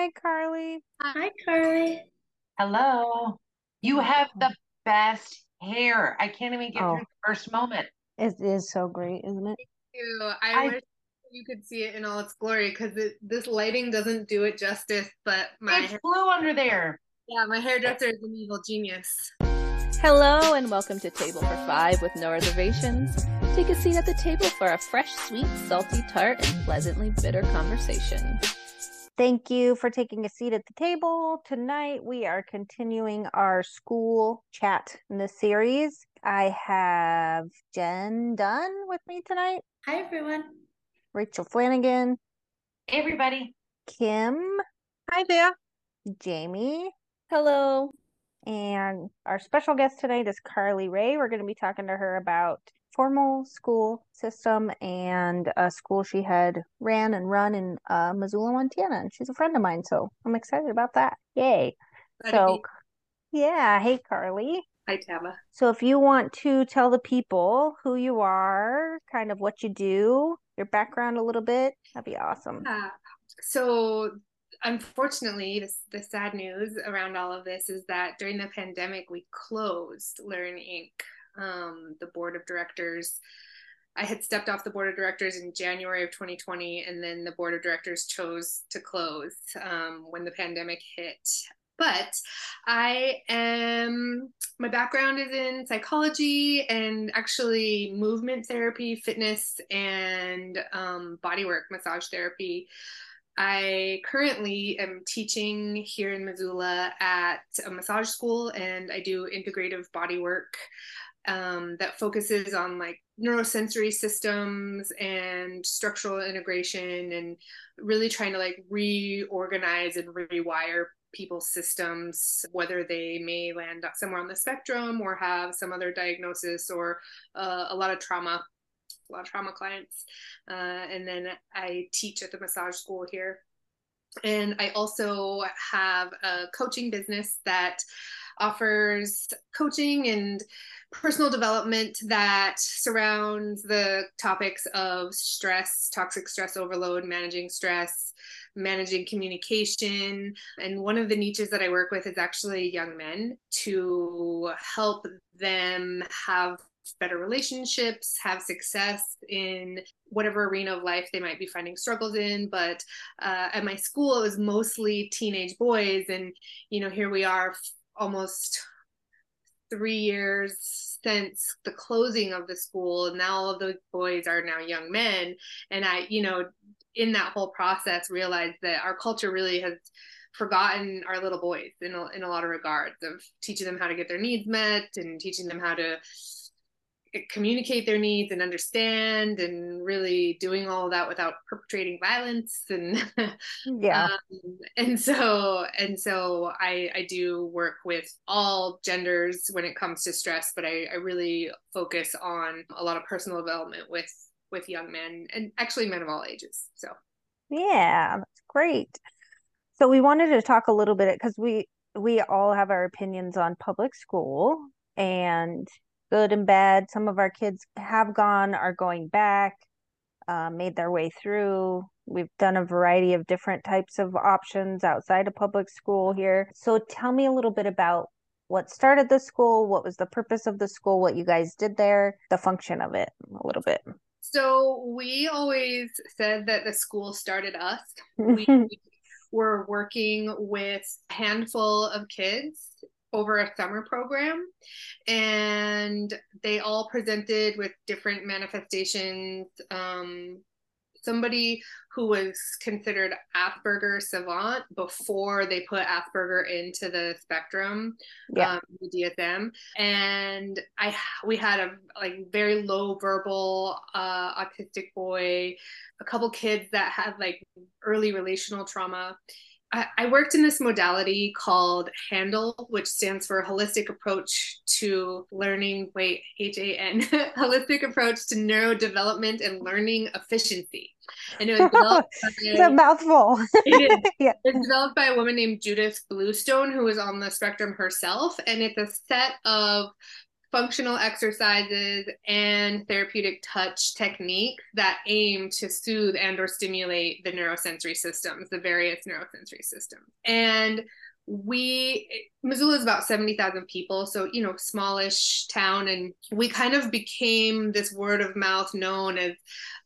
Hi, Carley. Hi, Carley. Hello. You have the best hair. I can't even get Oh. through the first moment. It is so great, isn't it? you. I, I- wish you could see it in all its glory because this lighting doesn't do it justice. But my It's blue under there. yeah, my hairdresser is an evil genius. Hello and welcome to Table for Five with no reservations. Take a seat at the table for a fresh, sweet, salty, tart, and pleasantly bitter conversation. Thank you for taking a seat at the table. Tonight, we are continuing our school chat in this series. I have Jen Dunn with me tonight, Hi, everyone. Rachel Flanagan, Hey, everybody. Kim, Hi there. Jamie, Hello. and our special guest tonight is Carley Rae. We're going to be talking to her about formal school system and a school she had ran and run in uh, Missoula, Montana. And she's a friend of mine, so I'm excited about that. Yay. So, yeah. Hey, Carley. Hi, Taba. So, if you want to tell the people who you are, kind of what you do, your background a little bit, that'd be awesome. Uh, so, unfortunately, this, the sad news around all of this is that during the pandemic, we closed Learn Inc. Um, the board of directors. I had stepped off the board of directors in January of 2020, and then the board of directors chose to close um, when the pandemic hit. But I am, my background is in psychology and actually movement therapy, fitness, and um, bodywork massage therapy. I currently am teaching here in Missoula at a massage school, and I do integrative bodywork um, that focuses on like neurosensory systems and structural integration, and really trying to like reorganize and rewire people's systems, whether they may land somewhere on the spectrum or have some other diagnosis or uh, a lot of trauma a lot of trauma clients. Uh, and then I teach at the massage school here. And I also have a coaching business that offers coaching and personal development that surrounds the topics of stress, toxic stress overload, managing stress, managing communication. And one of the niches that I work with is actually young men to help them have better relationships, have success in whatever arena of life they might be finding struggles in. But uh, at my school, it was mostly teenage boys. And, you know, here we are almost three years since the closing of the school. And now all of those boys are now young men. And I, you know, in that whole process, realized that our culture really has forgotten our little boys in a, in a lot of regards of teaching them how to get their needs met and teaching them how to communicate their needs and understand and really doing all that without perpetrating violence and Yeah. um, and so and so I I do work with all genders when it comes to stress but I, I really focus on a lot of personal development with with young men and actually men of all ages so Yeah, that's great. So we wanted to talk a little bit because we we all have our opinions on public school and good and bad. Some of our kids have gone, are going back, uh, made their way through. We've done a variety of different types of options outside of public school here. So tell me a little bit about what started the school, what was the purpose of the school, what you guys did there, the function of it a little bit. so we always said that the school started us we were working with a handful of kids over a summer program and they all presented with different manifestations um, somebody who was considered asperger savant before they put asperger into the spectrum Yeah. um, the dsm and i we had a like very low verbal uh, autistic boy a couple kids that had like early relational trauma I, worked in this modality called handle which stands for holistic approach to learning wait h-a-n holistic approach to neurodevelopment and learning efficiency and it was developed It's a mouthful. it is. Yeah. It was developed by a woman named Judith Bluestone, who was on the spectrum herself. And it's a set of functional exercises and therapeutic touch techniques that aim to soothe and or stimulate the neurosensory systems the various neurosensory systems. And we Missoula is about 70,000 people so you know smallish town and we kind of became this word of mouth known as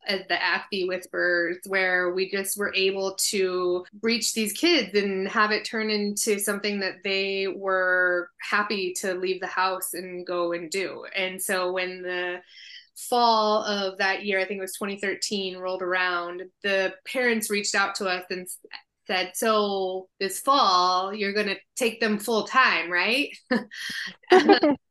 as the Aspie Whispers, where we just were able to reach these kids and have it turn into something that they were happy to leave the house and go and do. And so when the fall of that year, I think it was 2013, rolled around, the parents reached out to us and said, "So this fall, you're going to take them full time, right?"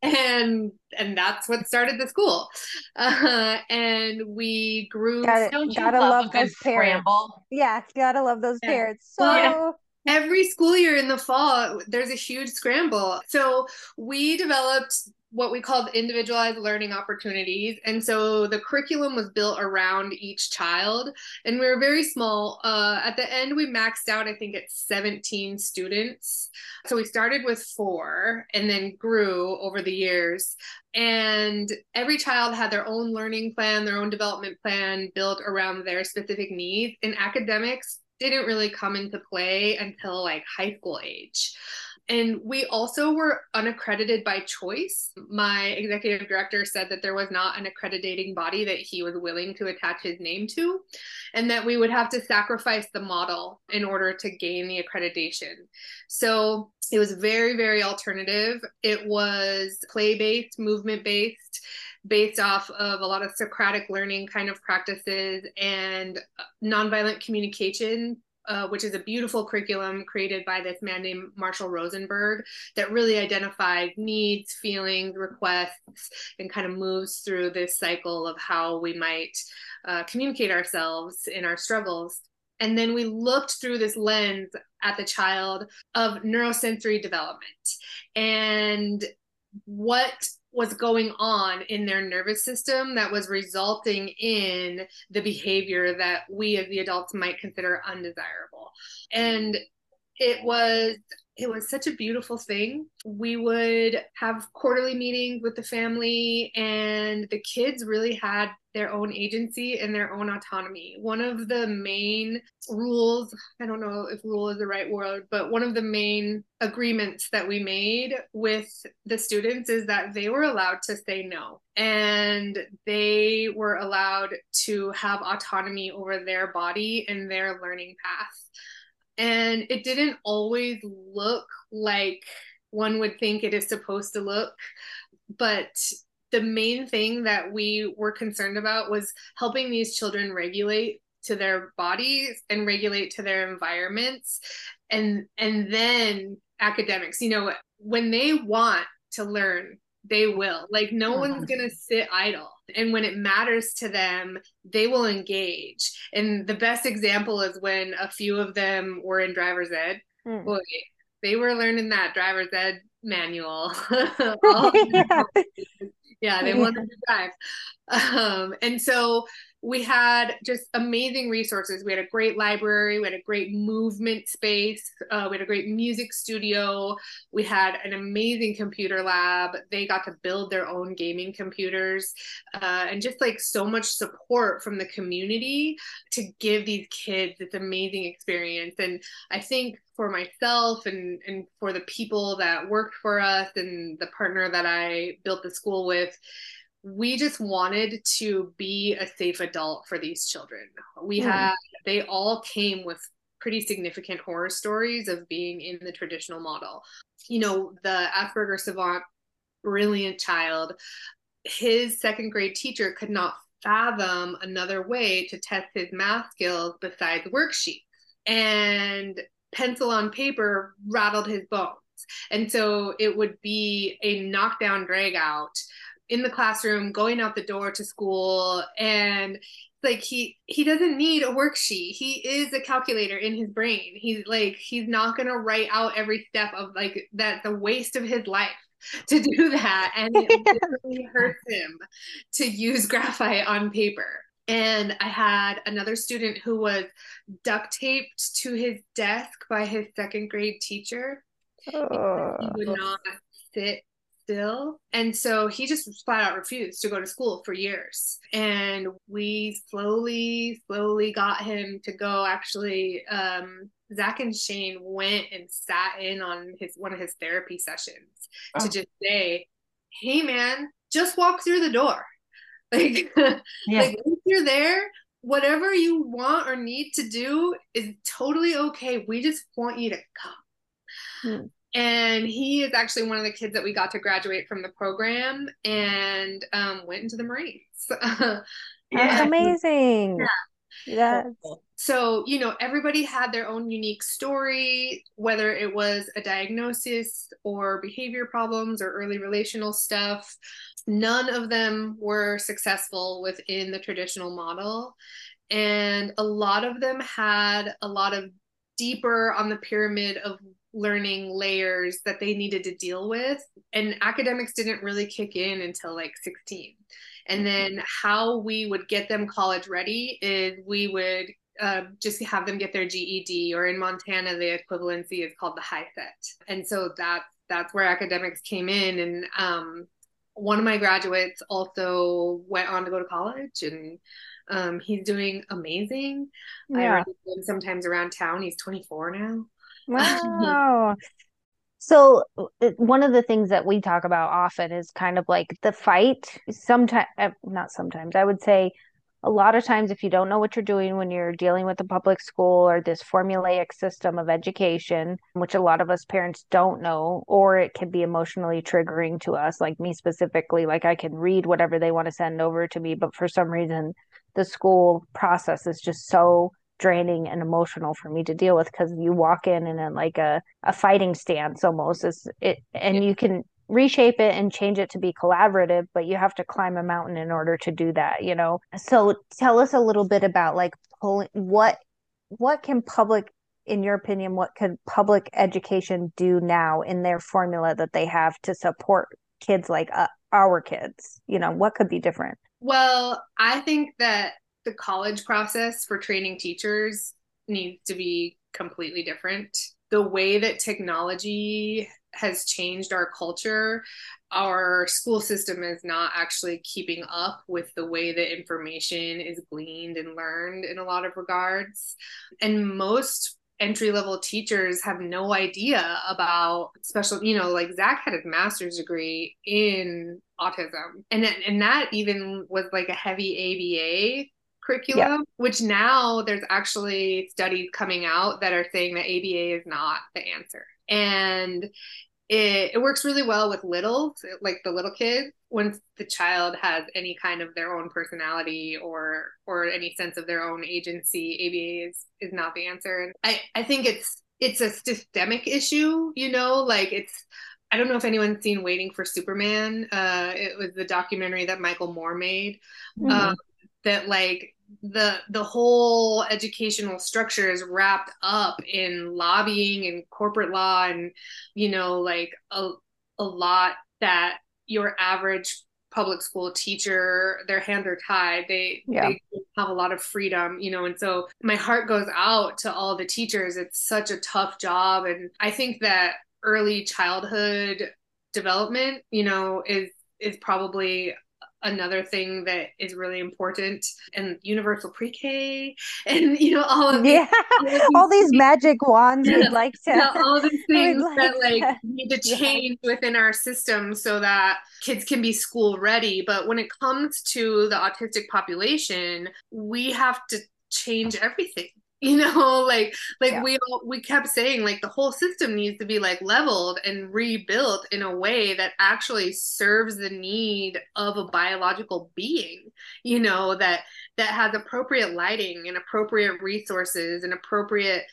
and and that's what started the school. Uh, and we grew. Gotta, gotta love, those parents. scramble? Yeah, gotta love those Yeah. parents. So Well, Every school year in the fall, there's a huge scramble. So we developed what we called individualized learning opportunities. And so the curriculum was built around each child. And we were very small. Uh, at the end, we maxed out, I think, at 17 students. So we started with four and then grew over the years. And every child had their own learning plan, their own development plan built around their specific needs. In academics didn't really come into play until like high school age. And we also were unaccredited by choice. My executive director said that there was not an accrediting body that he was willing to attach his name to, and that we would have to sacrifice the model in order to gain the accreditation. So it was very, very alternative. It was play based, movement based based off of a lot of Socratic learning kind of practices and nonviolent communication. Uh, which is a beautiful curriculum created by this man named Marshall Rosenberg that really identifies needs, feelings, requests, and kind of moves through this cycle of how we might uh, communicate ourselves in our struggles. And then we looked through this lens at the child of neurosensory development and what was going on in their nervous system that was resulting in the behavior that we as the adults might consider undesirable. And it was it was such a beautiful thing. We would have quarterly meetings with the family and the kids really had their own agency and their own autonomy. One of the main rules i don't know if rule is the right word but one of the main agreements that we made with the students is that they were allowed to say no and they were allowed to have autonomy over their body and their learning path. And it didn't always look like one would think it is supposed to look but the main thing that we were concerned about was helping these children regulate to their bodies and regulate to their environments. And and then academics you know when they want to learn they will. Like no one's going to sit idle. And when it matters to them they will engage. And the best example is when a few of them were in driver's ed. Hmm. boy they were learning that driver's ed manual. Yeah. yeah they wanted to drive. Um, and so we had just amazing resources. We had a great library. We had a great movement space. Uh, we had a great music studio. We had an amazing computer lab. They got to build their own gaming computers uh, and just like so much support from the community to give these kids this amazing experience. And i think for myself and and for the people that worked for us and the partner that I built the school with we just wanted to be a safe adult for these children. We Mm. had they all came with pretty significant horror stories of being in the traditional model. You know, the Asperger savant brilliant child his second grade teacher could not fathom another way to test his math skills besides worksheets. And pencil on paper rattled his bones. And so it would be a knockdown drag out in the classroom, going out the door to school. And like he he doesn't need a worksheet. He is a calculator in his brain. He's like he's not gonna write out every step of like that the waste of his life to do that. And it really hurts him to use graphite on paper. And I had another student who was duct taped to his desk by his second grade teacher. Oh. He would not sit still. And so he just flat out refused to go to school for years. And we slowly, slowly got him to go actually. Um, Zach and Shane went and sat in on his one of his therapy sessions oh. to just say, Hey man, just walk through the door. Like, yeah. like if you're there, whatever you want or need to do is totally okay. We just want you to come. And he is actually one of the kids that we got to graduate from the program and um, went into the Marines. That's amazing. Yeah. Yes. So, you know, everybody had their own unique story, whether it was a diagnosis or behavior problems or early relational stuff. None of them were successful within the traditional model. And a lot of them had a lot of deeper on the pyramid of learning layers that they needed to deal with and academics didn't really kick in until like 16 and mm-hmm. then how we would get them college ready is we would uh, just have them get their GED, or in Montana, the equivalency is called the HiSET. And so that's that's where academics came in. And um, one of my graduates also went on to go to college, and um, he's doing amazing. Yeah. I run sometimes around town. He's 24 now. Wow. so one of the things that we talk about often is kind of like the fight. Sometimes, uh, not sometimes. I would say a lot of times if you don't know what you're doing when you're dealing with the public school or this formulaic system of education which a lot of us parents don't know or it can be emotionally triggering to us like me specifically like i can read whatever they want to send over to me but for some reason the school process is just so draining and emotional for me to deal with because you walk in and in like a, a fighting stance almost is it and you can reshape it and change it to be collaborative but you have to climb a mountain in order to do that you know? So tell us a little bit about like pulling what what can public in your opinion what could public education do now in their formula that they have to support kids like uh, our kids? You know what could be different? Well i think that the college process for training teachers needs to be completely different. The way that technology has changed our culture, our school system is not actually keeping up with the way that information is gleaned and learned in a lot of regards. And most entry level teachers have no idea about special you know like zach had his master's degree in autism and and that even was like a heavy aba curriculum, which now there's actually studies coming out that are saying that ABA is not the answer. And it, it works really well with little, like the little kids, once the child has any kind of their own personality or or any sense of their own agency, ABA is is not the answer. And I, I think it's it's a systemic issue, you know, like it's I don't know if anyone's seen Waiting for Superman. Uh, it was the documentary that Michael Moore made. Mm-hmm. Um, that like the the whole educational structure is wrapped up in lobbying and corporate law and you know like a, a lot that your average public school teacher their hands are tied they, yeah. they have a lot of freedom you know and so my heart goes out to all the teachers it's such a tough job and i think that early childhood development you know is is probably another thing that is really important and universal pre-k and you know all of these, yeah. all, these, all these magic wands we'd like to yeah, all these things like that like to, need to change yeah. within our system so that kids can be school ready. But when it comes to the autistic population we have to change everything you know like like yeah. we all, we kept saying like the whole system needs to be like leveled and rebuilt in a way that actually serves the need of a biological being you know that that has appropriate lighting and appropriate resources and appropriate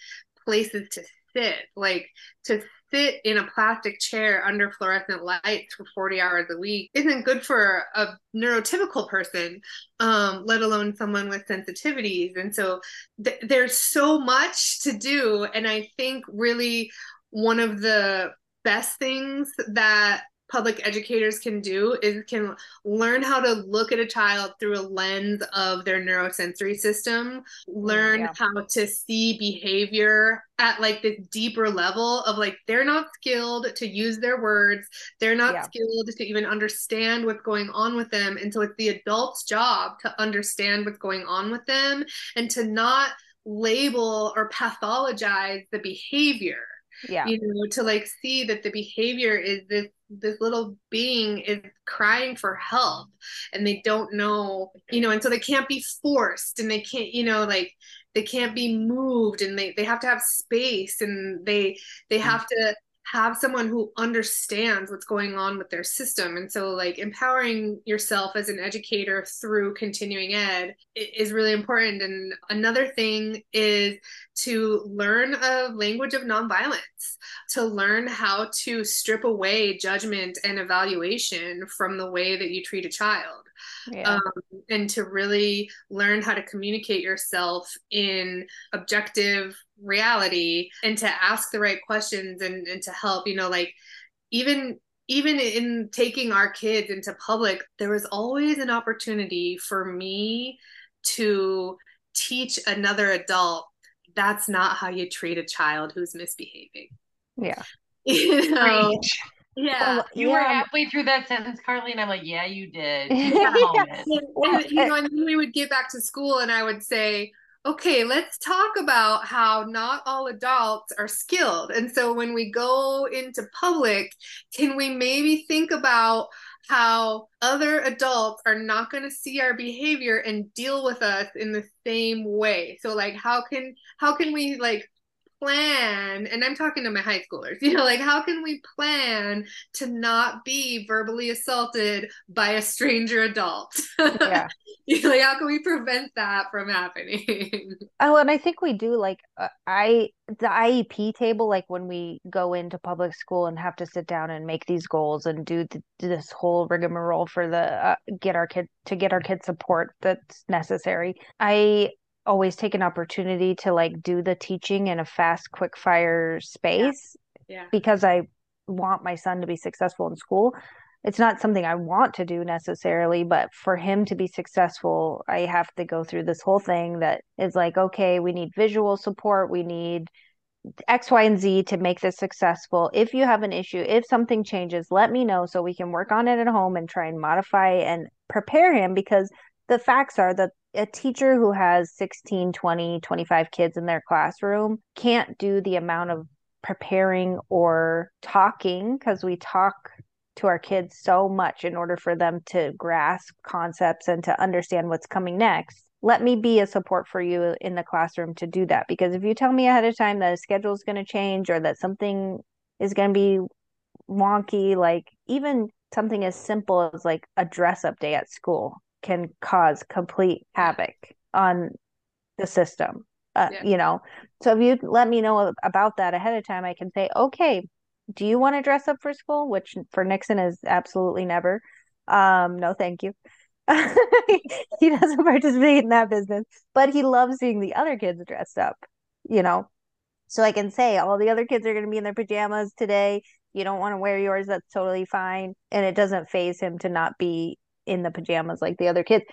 places to sit like to sit in a plastic chair under fluorescent lights for 40 hours a week isn't good for a neurotypical person um, let alone someone with sensitivities. And so th- there's so much to do and i think really one of the best things that public educators can do is can learn how to look at a child through a lens of their neurosensory system mm, learn yeah. how to see behavior at like this deeper level of like they're not skilled to use their words they're not yeah. skilled to even understand what's going on with them and so it's the adult's job to understand what's going on with them and to not label or pathologize the behavior yeah you know to like see that the behavior is this this little being is crying for help and they don't know you know and so they can't be forced and they can't you know like they can't be moved and they they have to have space and they they mm. have to have someone who understands what's going on with their system. And so like empowering yourself as an educator through continuing ed is really important. And another thing is to learn a language of nonviolence to learn how to strip away judgment and evaluation from the way that you treat a child yeah. um, and to really learn how to communicate yourself in objective reality and to ask the right questions and, and to help you know like even even in taking our kids into public there was always an opportunity for me to teach another adult that's not how you treat a child who's misbehaving. Yeah. You know yeah, oh, you yeah. were halfway through that sentence, Carley, and I'm like, "Yeah, you did." yeah. and, and, you eh. know, and then we would get back to school, and I would say, okay, let's talk about how not all adults are skilled. And so when we go into public, can we maybe think about how other adults are not going to see our behavior and deal with us in the same way so like how can how can we like plan and i'm talking to my high schoolers you know like how can we plan to not be verbally assaulted by a stranger adult? Yeah. Like how can we prevent that from happening? Oh and i think we do like uh, i the iep table like when we go into public school and have to sit down and make these goals and do, do this whole rigmarole for the uh, get our kid to get our kids support that's necessary i always take an opportunity to like do the teaching in a fast quick fire space yeah. yeah. because i want my son to be successful in school it's not something i want to do necessarily but for him to be successful i have to go through this whole thing that is like okay we need visual support we need X, Y, and Z to make this successful. If you have an issue, if something changes, let me know so we can work on it at home and try and modify and prepare him because the facts are that a teacher who has 16 20 25 kids in their classroom can't do the amount of preparing or talking because we talk to our kids so much in order for them to grasp concepts and to understand what's coming next. Let me be a support for you in the classroom to do that because if you tell me ahead of time that a schedule is going to change or that something is going to be wonky like even something as simple as like a dress up day at school can cause complete havoc on the system uh, yeah. you know? So if you let me know about that ahead of time i can say okay do you want to dress up for school? Which for nixon is absolutely never. Um no thank you. He doesn't participate in that business but he loves seeing the other kids dressed up you know? So i can say all the other kids are going to be in their pajamas today. You don't want to wear yours. That's totally fine. And it doesn't faze him to not be in the pajamas like the other kids.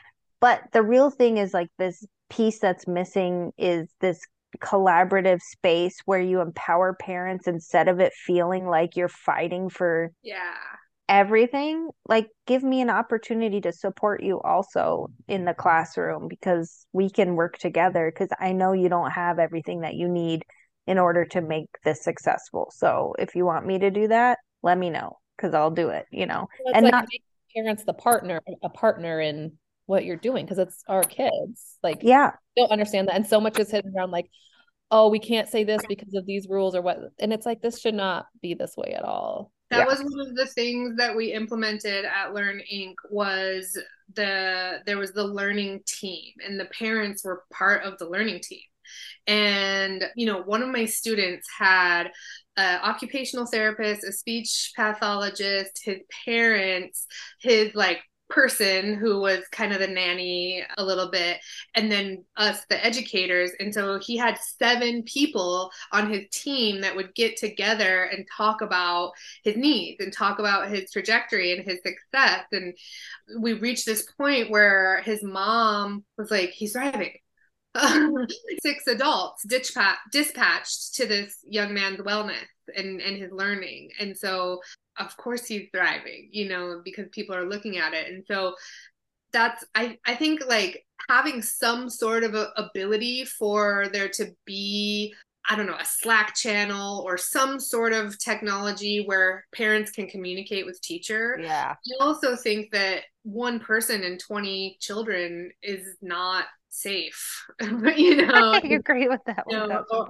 But the real thing is like this piece that's missing is this collaborative space where you empower parents instead of it feeling like you're fighting for yeah. everything. Like give me an opportunity to support you also in the classroom because we can work together because i know you don't have everything that you need in order to make this successful. So if you want me to do that let me know because i'll do it you know? Well, and like not parents the partner a partner in what you're doing because it's our kids like yeah. don't understand that. And so much is hidden around like oh we can't say this because of these rules or what and it's like this should not be this way at all. That yeah. was one of the things that we implemented at learn inc was the there was the learning team and the parents were part of the learning team and you know one of my students had an occupational therapist, a speech pathologist, his parents, his like person who was kind of the nanny a little bit and then us the educators. And so he had seven people on his team that would get together and talk about his needs and talk about his trajectory and his success. And we reached this point where his mom was like he's thriving six adults dispatched to this young man's wellness and, and his learning. And so, of course, he's thriving, you know, because people are looking at it. And so, that's I, I think like having some sort of a ability for there to be I don't know, a Slack channel or some sort of technology where parents can communicate with teacher. Yeah. I also think that one person and 20 children is not safe. you know, I agree with that one. You know,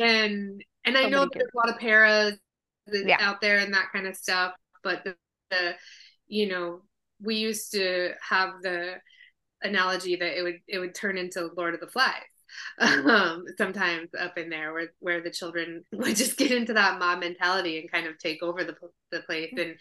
and and I know there's a lot of paras yeah. out there and that kind of stuff, but the, the you know we used to have the analogy that it would it would turn into Lord of the Flies um, sometimes up in there where where the children would just get into that mob mentality and kind of take over the the place and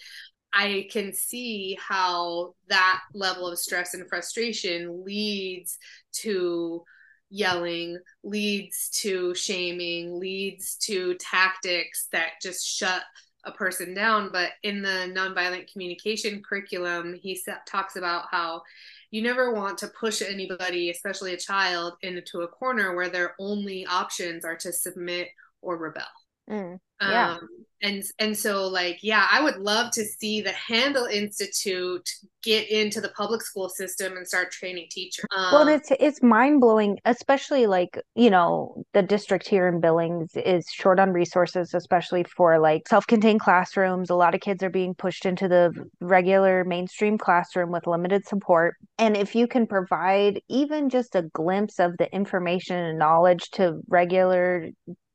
I can see how that level of stress and frustration leads to yelling, leads to shaming, leads to tactics that just shut a person down. But in the nonviolent communication curriculum, he talks about how you never want to push anybody, especially a child, into a corner where their only options are to submit or rebel. Mm, yeah. Um, and and so like yeah i would love to see the handle institute get into the public school system and start training teachers um, well it's it's mind-blowing especially like you know the district here in billings is short on resources especially for like self-contained classrooms a lot of kids are being pushed into the regular mainstream classroom with limited support and if you can provide even just a glimpse of the information and knowledge to regular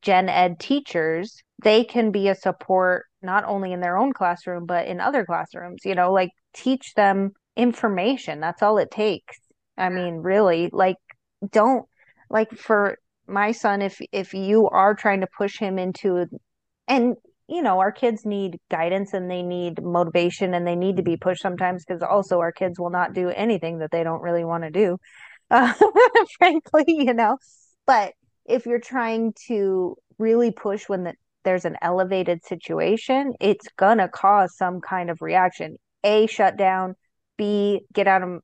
gen ed teachers they can be a support not only in their own classroom but in other classrooms you know like teach them information. That's all it takes. I mean really like don't like for my son if if you are trying to push him into and you know our kids need guidance and they need motivation and they need to be pushed sometimes because also our kids will not do anything that they don't really want to do uh, frankly you know? But if you're trying to really push when the, there's an elevated situation, it's gonna cause some kind of reaction. A shut down, B get out of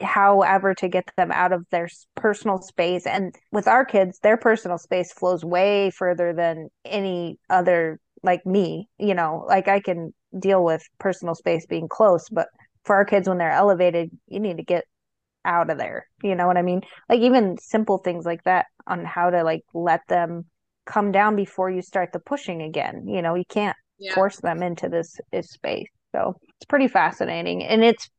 however to get them out of their personal space and with our kids their personal space flows way further than any other like me you know like i can deal with personal space being close but for our kids when they're elevated you need to get out of there. You know what i mean? Like even simple things like that on how to like let them come down before you start the pushing again. You know you can't yeah. force them into this, this space. So it's pretty fascinating. And it's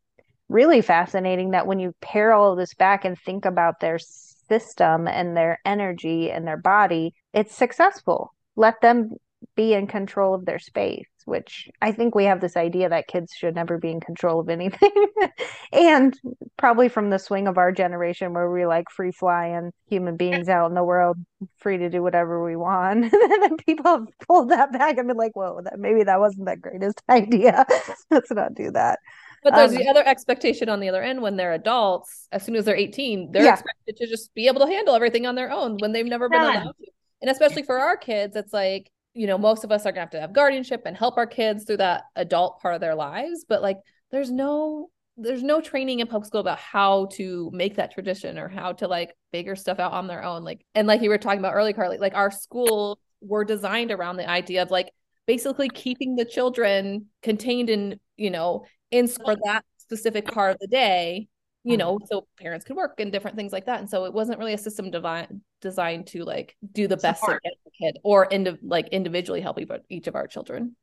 really fascinating that when you pair all of this back and think about their system and their energy and their body it's successful. Let them be in control of their space which I think we have this idea that kids should never be in control of anything. and probably from the swing of our generation where we like free flying human beings out in the world, free to do whatever we want. and then people have pulled that back and been like, whoa, that maybe that wasn't the greatest idea. Let's not do that. But there's um, the other expectation on the other end when they're adults, as soon as they're 18, they're yeah. expected to just be able to handle everything on their own when they've never been allowed to. And especially for our kids, it's like you know, most of us are gonna have to have guardianship and help our kids through that adult part of their lives. But like there's no there's no training in public school about how to make that tradition or how to like figure stuff out on their own. Like and like you were talking about early, Carley, like our schools were designed around the idea of like basically keeping the children contained in, you know, in for that specific part of the day you know, mm-hmm. so parents could work and different things like that. And so it wasn't really a system devi- designed to like do the best for the kid or into like individually help each of our children.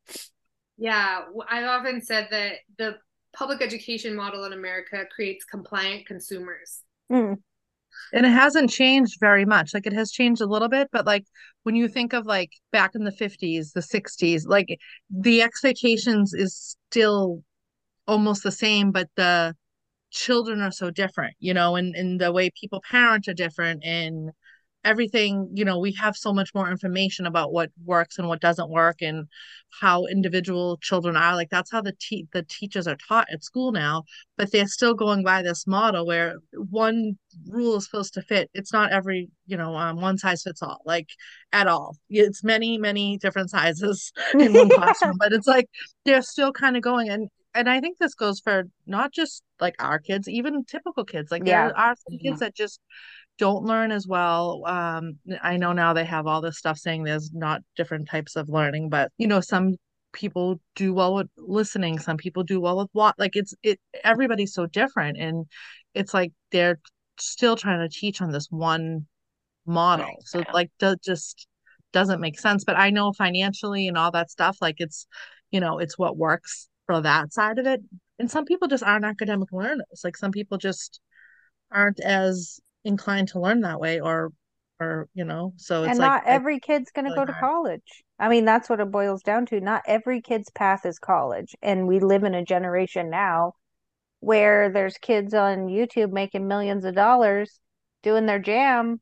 Yeah, I've often said that the public education model in America creates compliant consumers. Mm. And it hasn't changed very much. Like it has changed a little bit, but like when you think of like back in the 50s, the 60s, like the expectations is still almost the same, but the children are so different, you know, and, and the way people parent are different and everything you know we have so much more information about what works and what doesn't work and how individual children are like that's how the te- the teachers are taught at school now but they're still going by this model where one rule is supposed to fit it's not every you know um, one size fits all like at all it's many many different sizes in one classroom but it's like they're still kind of going and and I think this goes for not just like our kids, even typical kids. Like yeah. there are some kids that just don't learn as well. Um, I know now they have all this stuff saying there's not different types of learning, but you know, some people do well with listening, some people do well with what like it's it everybody's so different and it's like they're still trying to teach on this one model. So like that just doesn't make sense. But I know financially and all that stuff, like it's you know, it's what works for that side of it. And some people just aren't academic learners. Like some people just aren't as inclined to learn that way or or you know so it's and not like, every kid's going to go to college i mean that's what it boils down to not every kid's path is college and we live in a generation now where there's kids on youtube making millions of dollars doing their jam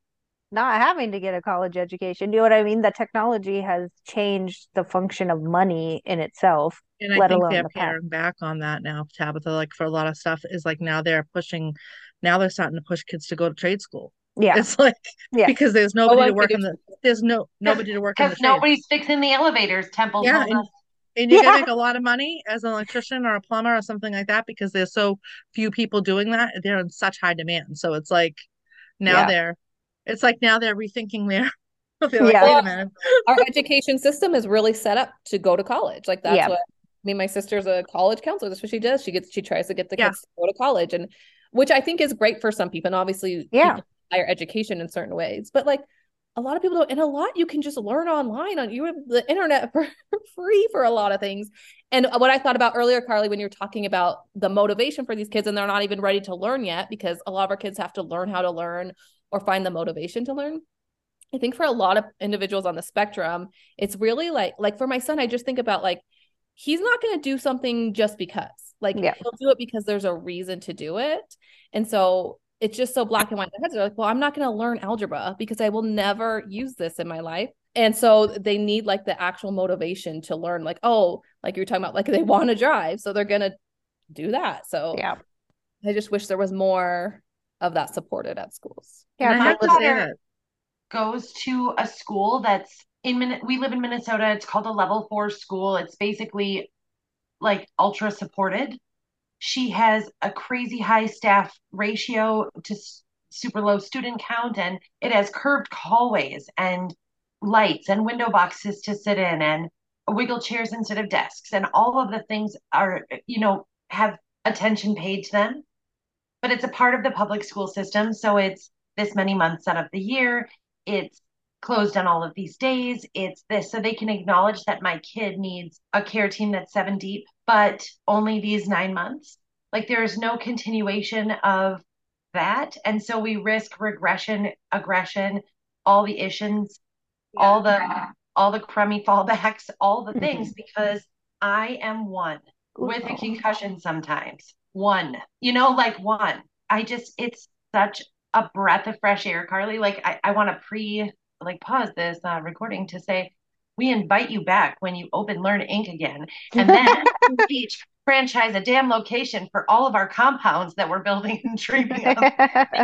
not having to get a college education. You know what I mean? The technology has changed the function of money in itself. And I think they're the paring back on that now, Tabitha. Like for a lot of stuff, is like now they're pushing now they're starting to push kids to go to trade school. Yeah. It's like yeah. because there's oh, nobody oh, to work in the there's no nobody to work in the nobody's fixing the elevators, Temple. Yeah. And, and you're yeah. gonna make a lot of money as an electrician or a plumber or something like that because there's so few people doing that. They're in such high demand. So it's like now yeah. they're it's like now they're rethinking their like, yeah. Our education system is really set up to go to college. Like that's yeah. what I mean. My sister's a college counselor. That's what she does. She gets she tries to get the kids to go to college. And which I think is great for some people. And obviously, yeah, higher education in certain ways. But like a lot of people don't, and a lot you can just learn online on you have the internet for free for a lot of things. And what I thought about earlier, Carley, when you're talking about the motivation for these kids, and they're not even ready to learn yet because a lot of our kids have to learn how to learn or find the motivation to learn. I think for a lot of individuals on the spectrum, it's really like like for my son, I just think about like he's not going to do something just because. Like yeah. he'll do it because there's a reason to do it. And so it's just so black and white. Their heads are like, well, I'm not going to learn algebra because I will never use this in my life. And so they need like the actual motivation to learn, like, oh, like you're talking about, like they want to drive. So they're going to do that. So yeah, I just wish there was more of that supported at schools. Yeah, my daughter goes to a school that's in Min- we live in Minnesota. It's called a level four school. It's basically like ultra supported. She has a crazy high staff ratio to super low student count, and it has curved hallways and lights and window boxes to sit in and wiggle chairs instead of desks. And all of the things are, you know, have attention paid to them. But it's a part of the public school system. So it's this many months out of the year. It's closed on all of these days. It's this. So they can acknowledge that my kid needs a care team that's seven deep, but only these nine months. Like there is no continuation of that. And so we risk regression, aggression, all the issues, yeah. all the all the crummy fallbacks, all the things, because I am one with a concussion sometimes. One, you know, like one. I just it's such a breath of fresh air, Carley. Like I, I want to pre like pause this uh, recording to say we invite you back when you open Learn Inc. again, and then each franchise a damn location for all of our compounds that we're building and dreaming of.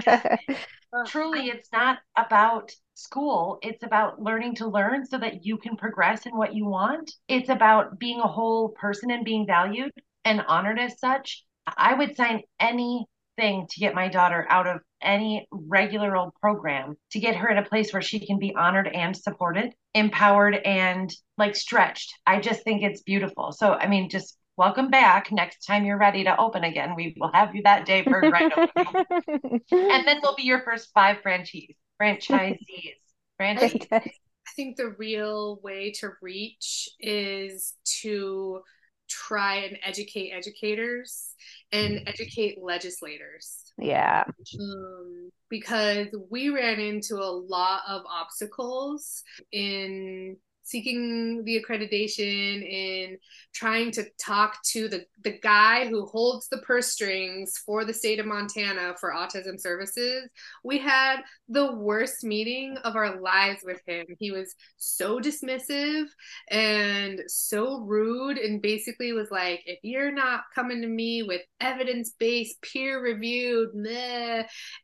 Truly, it's not about school. It's about learning to learn so that you can progress in what you want. It's about being a whole person and being valued and honored as such. I would sign any thing to get my daughter out of any regular old program to get her in a place where she can be honored and supported, empowered and like stretched. I just think it's beautiful. So, I mean, just welcome back. Next time you're ready to open again, we will have you that day for grand opening. and then they'll be your first five franchise franchisees. Franchise. I think the real way to reach is to try and educate educators and mm. educate legislators. Yeah. Um, because we ran into a lot of obstacles in seeking the accreditation and trying to talk to the the guy who holds the purse strings for the state of Montana for autism services. We had the worst meeting of our lives with him. He was so dismissive and so rude and basically was like if you're not coming to me with evidence-based peer reviewed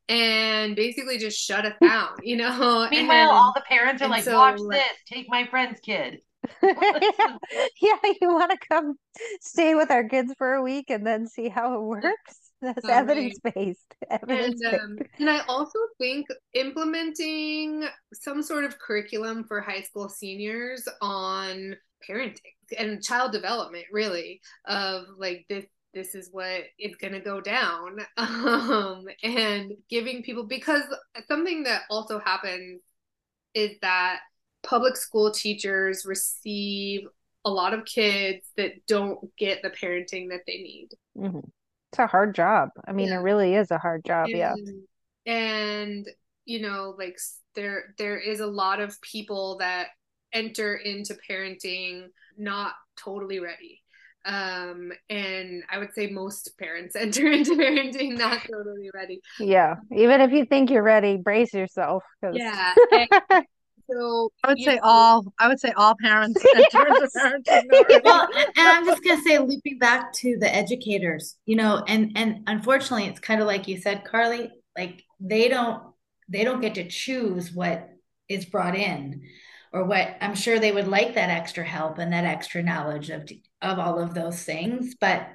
and basically just shut us down you know? Meanwhile and, all the parents are like so, watch this. Take my friend's kid yeah, you want to come stay with our kids for a week and then see how it works. That's evidence based. Evidence and, um, and I also think implementing some sort of curriculum for high school seniors on parenting and child development, really, of like this this is what is going to go down um, and giving people because something that also happens is that public school teachers receive a lot of kids that don't get the parenting that they need. Mm-hmm. It's a hard job. I mean, yeah. it really is a hard job. And, yeah. And, you know, like there, there is a lot of people that enter into parenting not totally ready. Um, and I would say most parents enter into parenting not totally ready. Yeah. Even if you think you're ready, brace yourself. Cause... Yeah. And, so I would say know, all. I would say all parents. yes. well, and I'm just gonna say, looping back to the educators, you know, and and unfortunately, it's kind of like you said, Carley. Like they don't they don't get to choose what is brought in, or what I'm sure they would like that extra help and that extra knowledge of of all of those things, but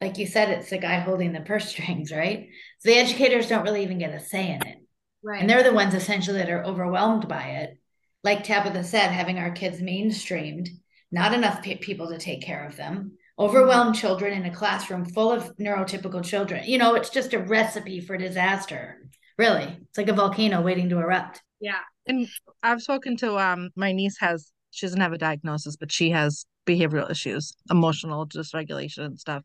like you said, it's the guy holding the purse strings, right? So the educators don't really even get a say in it. Right. And they're the ones essentially that are overwhelmed by it like Tabitha said, having our kids mainstreamed, not enough pe- people to take care of them, overwhelmed children in a classroom full of neurotypical children. You know, it's just a recipe for disaster. Really, it's like a volcano waiting to erupt. Yeah. And I've spoken to um my niece has she doesn't have a diagnosis, but she has behavioral issues, emotional dysregulation and stuff.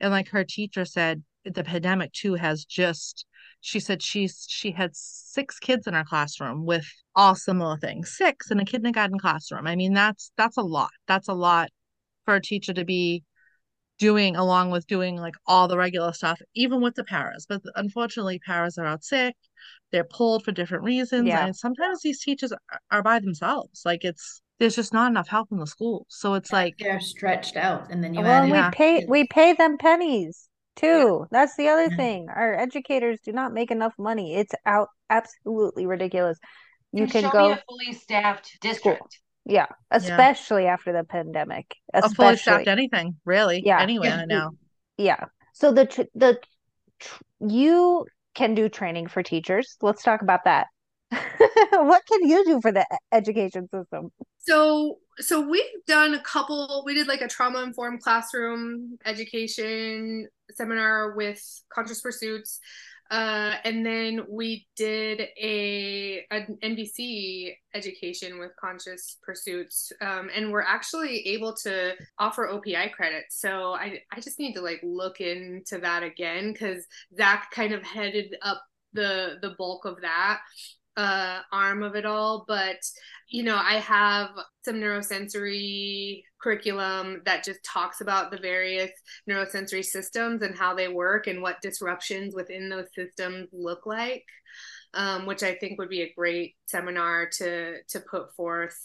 And like her teacher said, the pandemic too has just she said she's she had six kids in her classroom with all similar things six in a kindergarten classroom. I mean that's that's a lot. That's a lot for a teacher to be doing along with doing like all the regular stuff even with the paras. But unfortunately paras are out sick. They're pulled for different reasons. Yeah. and sometimes these teachers are by themselves. Like it's there's just not enough help in the school. So it's like they're stretched out and then you well we pay we pay them pennies too. That's the other thing. Our educators do not make enough money. It's out absolutely ridiculous. You can go a fully staffed district. School. Yeah, especially yeah. after the pandemic. Especially. A fully staffed anything, really. Yeah, anywhere now. Yeah. So the the you can do training for teachers. Let's talk about that. what can you do for the education system? So so we've done a couple we did like a trauma informed classroom education seminar with conscious pursuits uh, and then we did a an NVC education with conscious pursuits um, and we're actually able to offer OPI credits. So I, I just need to like look into that again because Zach kind of headed up the the bulk of that uh, arm of it all, but you know, I have some neurosensory curriculum that just talks about the various neurosensory systems and how they work and what disruptions within those systems look like. Um, which I think would be a great seminar to to put forth.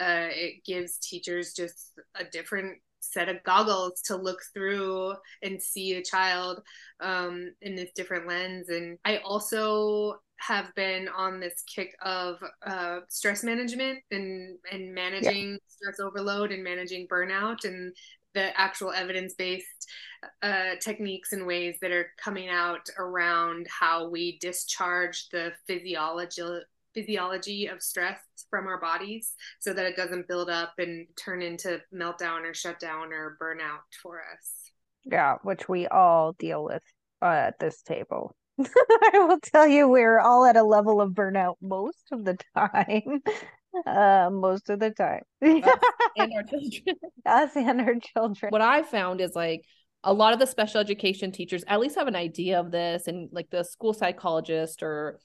Uh, it gives teachers just a different set of goggles to look through and see a child um, in this different lens. And I also have been on this kick of uh, stress management and and managing yeah. stress overload and managing burnout and the actual evidence-based uh, techniques and ways that are coming out around how we discharge the physiology physiology of stress from our bodies so that it doesn't build up and turn into meltdown or shutdown or burnout for us yeah which we all deal with uh, at this table I will tell you, we're all at a level of burnout most of the time. Uh, most of the time. Us and our children. Us and our children. What I found is like a lot of the special education teachers at least have an idea of this, and like the school psychologist or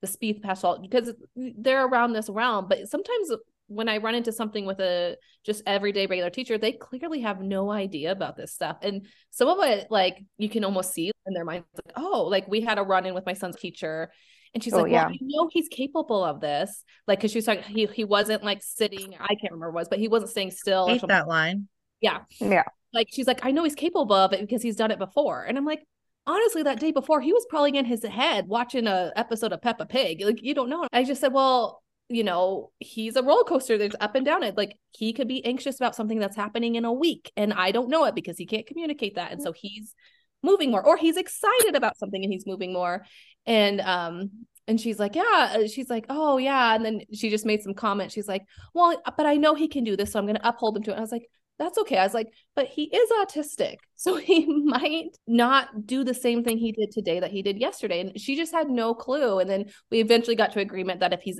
the speech pastoral because they're around this realm. But sometimes when I run into something with a just everyday regular teacher, they clearly have no idea about this stuff. And some of it, like you can almost see in their minds, like, oh, like we had a run in with my son's teacher. And she's oh, like, well, yeah. I know he's capable of this. Like, cause she's like, he, he wasn't like sitting, I can't remember what was, but he wasn't staying still. Hate that line. Yeah. Yeah. Like, she's like, I know he's capable of it because he's done it before. And I'm like, honestly, that day before, he was probably in his head watching a episode of Peppa Pig. Like, you don't know. I just said, well, you know, he's a roller coaster. There's up and down it. Like he could be anxious about something that's happening in a week, and I don't know it because he can't communicate that, and so he's moving more, or he's excited about something and he's moving more. And um, and she's like, yeah. Uh, she's like, oh yeah. And then she just made some comment. She's like, well, but I know he can do this, so I'm going to uphold him to it. And I was like, that's okay. I was like, but he is autistic. So he might not do the same thing he did today that he did yesterday. And she just had no clue. And then we eventually got to agreement that if he's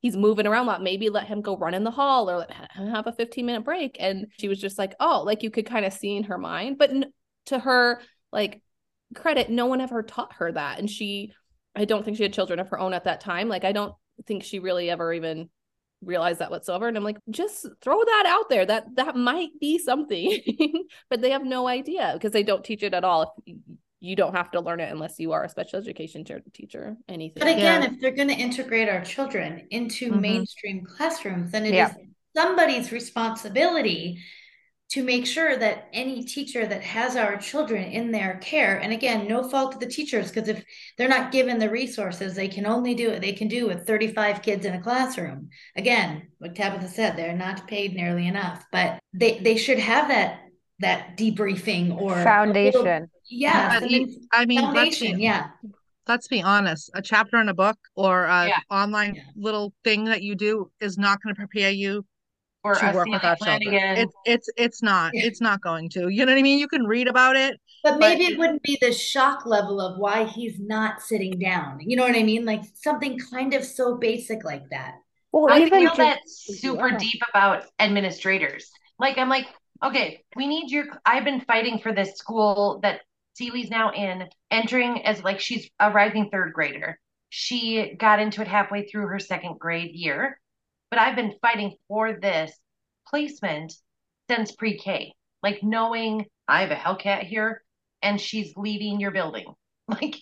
he's moving around a lot. Maybe let him go run in the hall or let him have a 15 minute break. And she was just like, oh, like you could kind of see in her mind. But n- to her, like, credit, no one ever taught her that. And she, I don't think she had children of her own at that time. Like, I don't think she really ever even realized that whatsoever and i'm like just throw that out there that that might be something but they have no idea because they don't teach it at all you don't have to learn it unless you are a special education teacher anything but again yeah. if they're going to integrate our children into mm-hmm. mainstream classrooms then it yeah. is somebody's responsibility to make sure that any teacher that has our children in their care and again no fault to the teachers because if they're not given the resources they can only do what they can do with 35 kids in a classroom again what tabitha said they're not paid nearly enough but they they should have that that debriefing or foundation yeah, I mean, I mean foundation, let's, yeah. Let's be honest. A chapter in a book or a yeah. online yeah. little thing that you do is not going to prepare you or to work with our children. It's it's it's not. It's not going to. You know what I mean? You can read about it, but maybe but it wouldn't be the shock level of why he's not sitting down. You know what I mean? Like something kind of so basic like that. Well, I feel that super yeah. deep about administrators. Like I'm like, okay, we need your. I've been fighting for this school that Seely's now in, entering as like she's a rising third grader. She got into it halfway through her second grade year, but I've been fighting for this placement since pre K. Like knowing I have a Hellcat here and she's leaving your building, like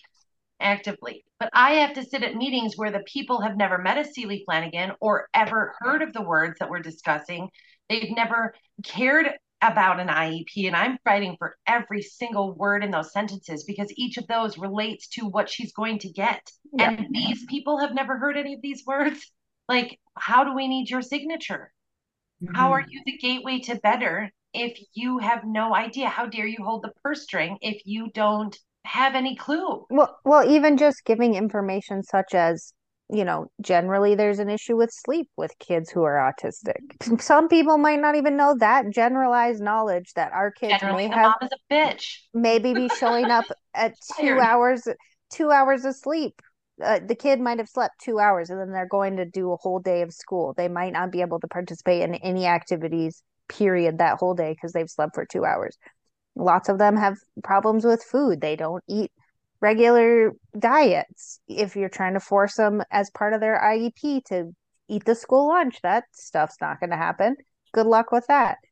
actively. But I have to sit at meetings where the people have never met a Seely Flanagan or ever heard of the words that we're discussing. They've never cared about an IEP and I'm fighting for every single word in those sentences because each of those relates to what she's going to get. Yeah. And these people have never heard any of these words. Like, how do we need your signature? Mm-hmm. How are you the gateway to better if you have no idea? How dare you hold the purse string if you don't have any clue? Well, well, even just giving information such as you know, generally there's an issue with sleep with kids who are autistic. Some people might not even know that generalized knowledge that our kids generally may have is a bitch. maybe be showing up at two hours two hours of sleep. Uh, the kid might have slept two hours and then they're going to do a whole day of school. They might not be able to participate in any activities, period, that whole day because they've slept for two hours. Lots of them have problems with food. They don't eat regular diets. If you're trying to force them as part of their IEP to eat the school lunch, that stuff's not going to happen. Good luck with that.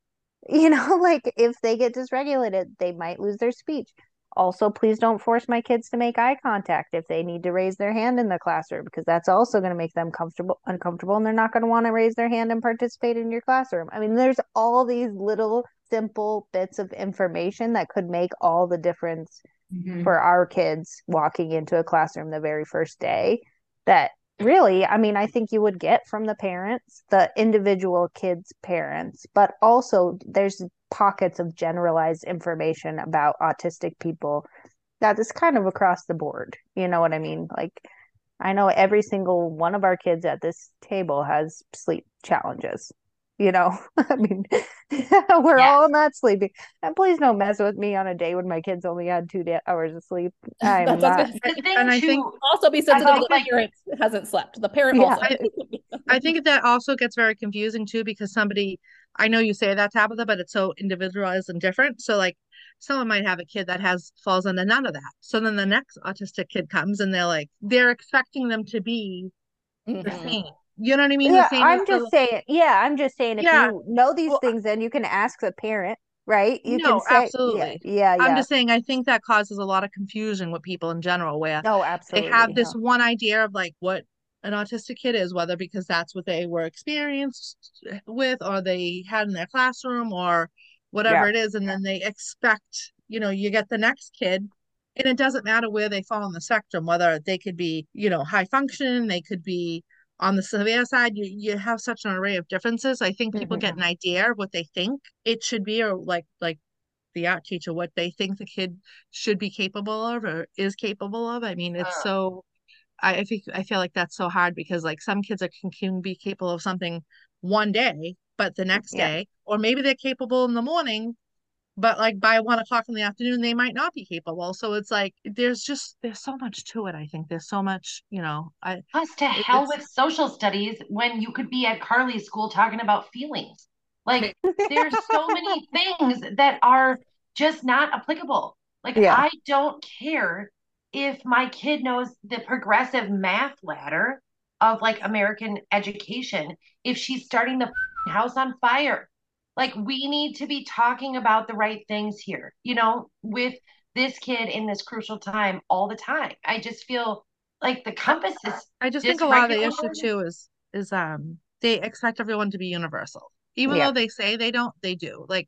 You know, like if they get dysregulated, they might lose their speech. Also, please don't force my kids to make eye contact if they need to raise their hand in the classroom because that's also going to make them comfortable uncomfortable and they're not going to want to raise their hand and participate in your classroom. I mean, there's all these little simple bits of information that could make all the difference mm-hmm. for our kids walking into a classroom the very first day that really? I mean i think you would get from the parents the individual kids parents but also there's pockets of generalized information about autistic people that is kind of across the board. You know what i mean? Like i know every single one of our kids at this table has sleep challenges you know i mean we're yes. all not sleeping. And please don't mess with me on a day when my kids only had two hours of sleep. I'm not. and i think also be sensitive the like, parent hasn't slept. The parent yeah. also. I, I think that also gets very confusing too because somebody i know you say that tabitha but it's so individualized and different. So like someone might have a kid that has falls into none of that. So then the next autistic kid comes and they're like they're expecting them to be mm-hmm. the same you know what I mean? Yeah, I'm just saying. Yeah, I'm just saying. If yeah, you know these well, things, then you can ask the parent, right? You no, can say, absolutely. Yeah, yeah, I'm just saying. I think that causes a lot of confusion with people in general, where no, absolutely, they have this no. one idea of like what an autistic kid is, whether because that's what they were experienced with, or they had in their classroom, or whatever it is, and then they expect, you know, you get the next kid and it doesn't matter where they fall on the spectrum whether they could be you know high function they could be on the severe side you, you have such an array of differences i think people mm-hmm. get an idea of what they think it should be or like like the art teacher what they think the kid should be capable of or is capable of i mean it's uh. so I, I think i feel like that's so hard because like some kids are, can, can be capable of something one day but the next yeah. day or maybe they're capable in the morning but like by one o'clock in the afternoon they might not be capable. So it's like there's just there's so much to it i think. There's so much you know i plus to hell with social studies when you could be at Carley's school talking about feelings. Like there's so many things that are just not applicable. Like yeah. i don't care if my kid knows the progressive math ladder of like american education if she's starting the house on fire like we need to be talking about the right things here, you know, with this kid in this crucial time all the time. I just feel like the compass is I just think a lot of the issue too is is um they expect everyone to be universal. Even yeah. though they say they don't, they do. Like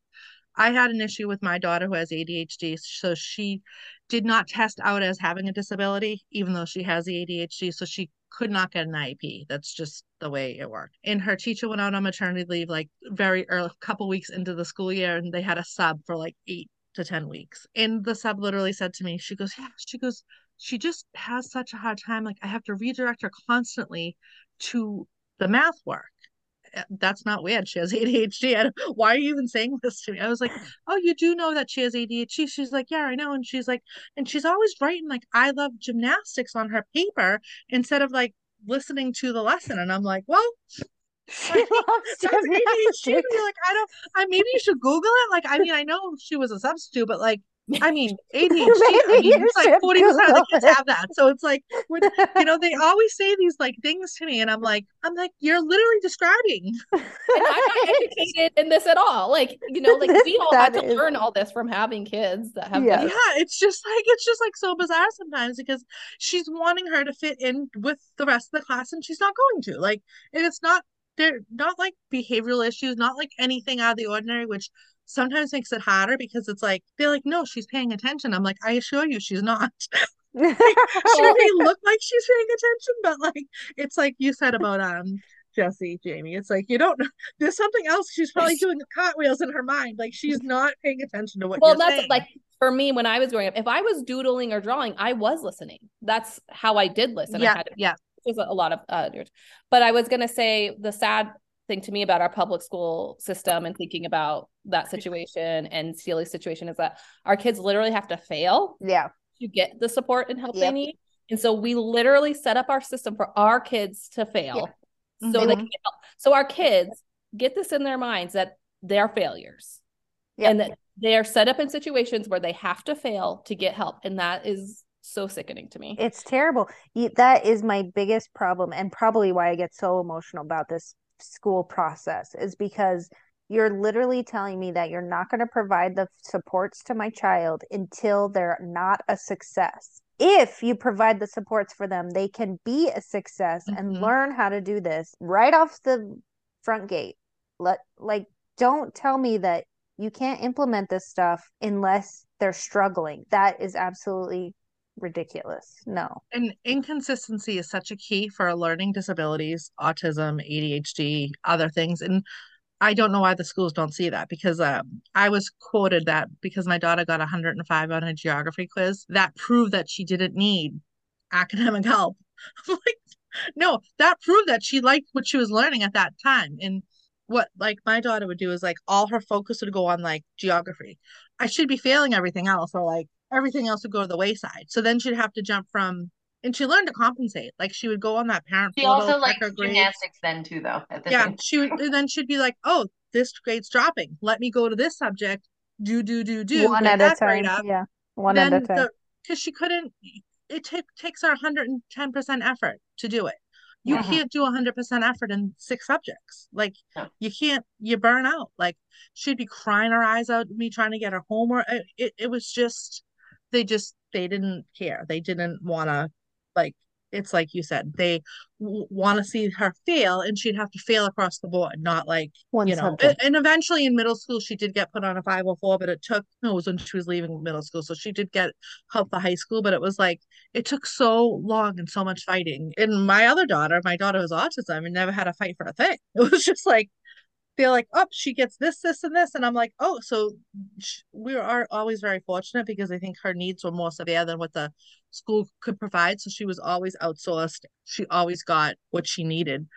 I had an issue with my daughter who has ADHD, so she did not test out as having a disability, even though she has the ADHD. So she could not get an IEP. That's just the way it worked. And her teacher went out on maternity leave like very early, a couple weeks into the school year, and they had a sub for like eight to 10 weeks. And the sub literally said to me, she goes, Yeah, she goes, she just has such a hard time. Like, I have to redirect her constantly to the math work. That's not weird. She has ADHD. why are you even saying this to me? I was like, oh, you do know that she has ADHD. She's like, yeah, I know. And she's like, and she's always writing like, I love gymnastics on her paper instead of like listening to the lesson. And I'm like, well, she loves ADHD. Like, I don't, I maybe you should Google it. Like, I mean, I know she was a substitute, but like, I mean, ADHD. I mean, it's like forty percent of the kids have that. So it's like, when, you know, they always say these like things to me, and I'm like, I'm like, you're literally describing. and I'm not educated in this at all. Like, you know, like we all had to is... learn all this from having kids that have. Yeah, this. yeah. It's just like it's just like so bizarre sometimes because she's wanting her to fit in with the rest of the class, and she's not going to. Like, and it's not. They're not like behavioral issues, not like anything out of the ordinary, which sometimes makes it harder because it's like they're like, no, she's paying attention. I'm like, I assure you, she's not. like, she may look like she's paying attention, but like it's like you said about um Jesse, Jamie. It's like you don't. Know there's something else. She's probably doing cartwheels in her mind. Like she's not paying attention to what. Well, that's saying. like for me when I was growing up. If I was doodling or drawing, I was listening. That's how I did listen. Yeah, I had yeah. There's a lot of uh, but I was gonna say the sad thing to me about our public school system and thinking about that situation and Celia's situation is that our kids literally have to fail yeah to get the support and help yep. they need and so we literally set up our system for our kids to fail yeah. so mm-hmm. they can help so our kids get this in their minds that they're failures yep. and that they are set up in situations where they have to fail to get help and that is so sickening to me. It's terrible. That is my biggest problem and probably why I get so emotional about this school process is because you're literally telling me that you're not going to provide the supports to my child until they're not a success. If you provide the supports for them, they can be a success mm-hmm. and learn how to do this right off the front gate. Let like don't tell me that you can't implement this stuff unless they're struggling. That is absolutely ridiculous. No. And inconsistency is such a key for learning disabilities, autism, ADHD, other things. And I don't know why the schools don't see that because um, I was quoted that because my daughter got 105 on a geography quiz, that proved that she didn't need academic help. like, no, that proved that she liked what she was learning at that time. And what like my daughter would do is like all her focus would go on like geography. I should be failing everything else or like everything else would go to the wayside. So then she'd have to jump from and she learned to compensate. Like she would go on that parent. She also liked gymnastics then too, though. yeah, she would. And then she'd be like, "Oh, this grade's dropping. Let me go to this subject. Do do do do one at a time. Yeah, one then at a time. Because she couldn't. It t- takes her 110 percent effort to do it. you mm-hmm. can't do 100% effort in six subjects like you can't you burn out like she'd be crying her eyes out me trying to get her homework it, it was just they just they didn't care. They didn't want to like it's like you said they w- want to see her fail and she'd have to fail across the board not like One you know subject. and eventually in middle school she did get put on a 504 but it took no it was when she was leaving middle school so she did get help for high school but it was like it took so long and so much fighting. And my other daughter my daughter has autism and never had a fight for a thing. It was just like they're like, oh, she gets this, this, and this. And I'm like, oh, so we are always very fortunate because I think her needs were more severe than what the school could provide. So she was always outsourced. She always got what she needed.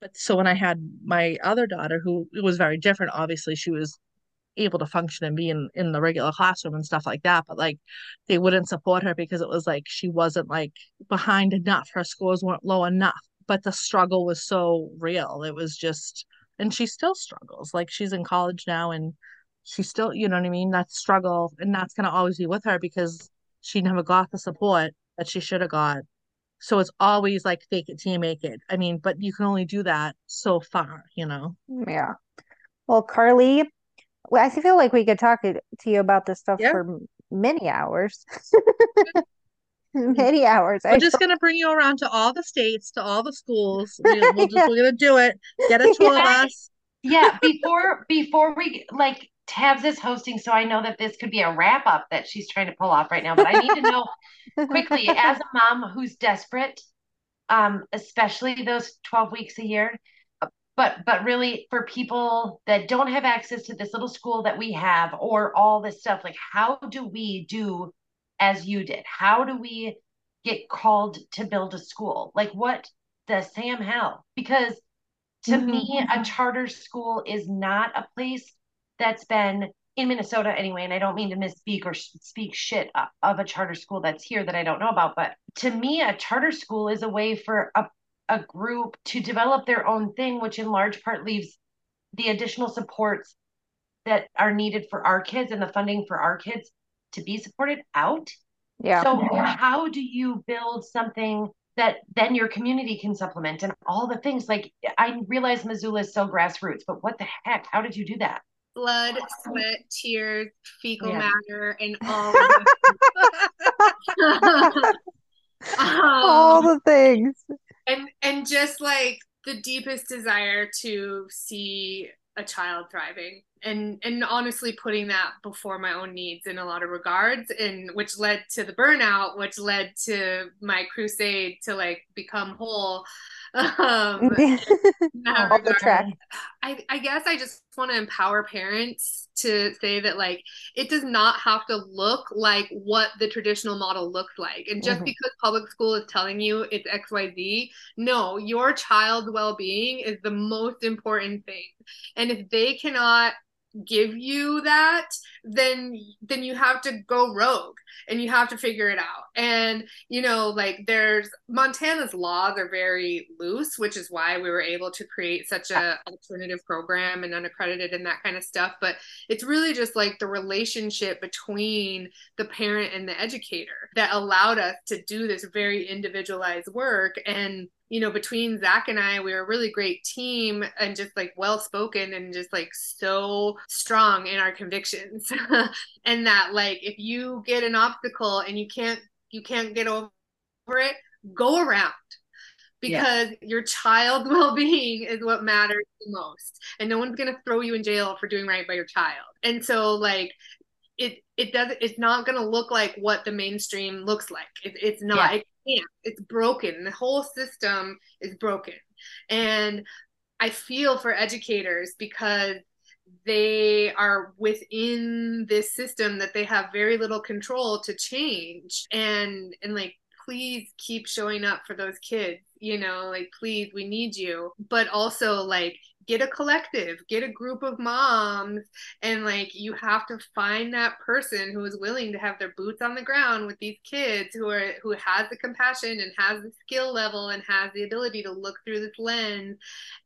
But so when I had my other daughter, who was very different, obviously she was able to function and be in, in the regular classroom and stuff like that. But like they wouldn't support her because it was like she wasn't like behind enough. Her scores weren't low enough. But the struggle was so real. It was just and she still struggles. Like she's in college now and she still, you know what I mean? That struggle and that's gonna always be with her because she never got the support that she should have got. So it's always like fake it till you make it. I mean, but you can only do that so far, you know? Mm, yeah. Well, Carley, I feel like we could talk to you about this stuff yeah. for many hours. many hours. We're I just going to bring you around to all the states, to all the schools. We, will just, we're going to do it. Get a tour yeah. bus. Yeah, before before we like Tabs is hosting, so I know that this could be a wrap up that she's trying to pull off right now. But I need to know quickly, as a mom who's desperate, um, especially those twelve weeks a year, but but really for people that don't have access to this little school that we have or all this stuff, like how do we do as you did? How do we get called to build a school? Like, what the Sam have? Because to mm-hmm. me, a charter school is not a place that's been in Minnesota anyway. And I don't mean to misspeak or speak shit of a charter school that's here that I don't know about. But to me, a charter school is a way for a, a group to develop their own thing, which in large part leaves the additional supports that are needed for our kids and the funding for our kids to be supported out. Yeah. So how do you build something that then your community can supplement and all the things like I realize Missoula is so grassroots, but what the heck? How did you do that? Blood, sweat, tears, fecal yeah. matter, and all um, all the things. And and just like the deepest desire to see a child thriving and and honestly putting that before my own needs in a lot of regards and which led to the burnout which led to my crusade to like become whole um, the track. I, I guess I just want to empower parents to say that like it does not have to look like what the traditional model looks like. And just mm-hmm. because public school is telling you it's XYZ, no, your child's well-being is the most important thing. And if they cannot give you that then then you have to go rogue and you have to figure it out. And you know like there's montana's laws are very loose which is why we were able to create such a alternative program and unaccredited and that kind of stuff. But it's really just like the relationship between the parent and the educator that allowed us to do this very individualized work. And you know, between Zach and I, we were a really great team and just like well spoken and just like so strong in our convictions. and that like if you get an obstacle and you can't you can't get over it, go around because yeah. your child's well-being is what matters the most and no one's going to throw you in jail for doing right by your child and so like it it does it's not going to look like what the mainstream looks like. It, it's not yeah. it can't. It's broken. The whole system is broken. And i feel for educators because they are within this system that they have very little control to change. And and like please keep showing up for those kids you know like please we need you. But also like get a collective get a group of moms and like you have to find that person who is willing to have their boots on the ground with these kids who are who has the compassion and has the skill level and has the ability to look through this lens.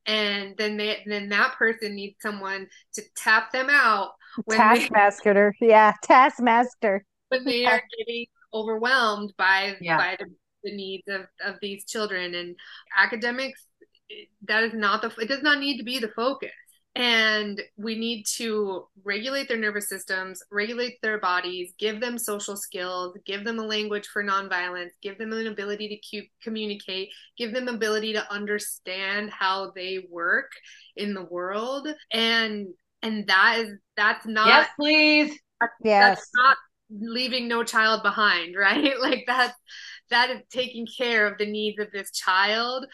And then they then that person needs someone to tap them out taskmaster they, yeah taskmaster when they are getting overwhelmed by yeah. by the the needs of, of these children. And academics that is not the it does not need to be the focus. And we need to regulate their nervous systems regulate their bodies give them social skills give them a language for nonviolence give them an ability to communicate give them ability to understand how they work in the world. And and that is that's not yes please. that's, yes. that's not leaving no child behind right? Like that that is taking care of the needs of this child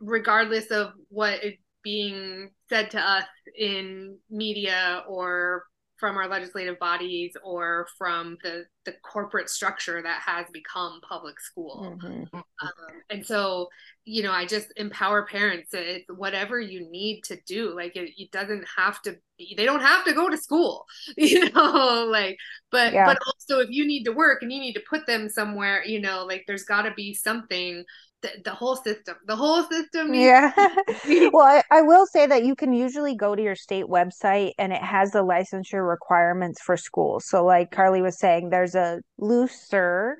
regardless of what is being said to us in media or from our legislative bodies or from the the corporate structure that has become public school mm-hmm. um, and so you know i just empower parents it's whatever you need to do like it, it, doesn't have to be they don't have to go to school you know like but yeah. but also if you need to work and you need to put them somewhere you know like there's got to be something the, the whole system the whole system yeah. Well I, I will say that you can usually go to your state website and it has the licensure requirements for schools. So like Carley was saying there's a looser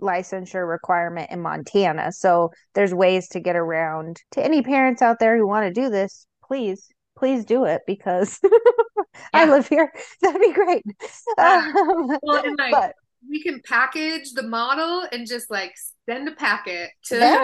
licensure requirement in montana. So there's ways to get around to any parents out there who want to do this please please do it because yeah. i live here. That'd be great. Um, well, like, but we can package the model and just like send a packet to there,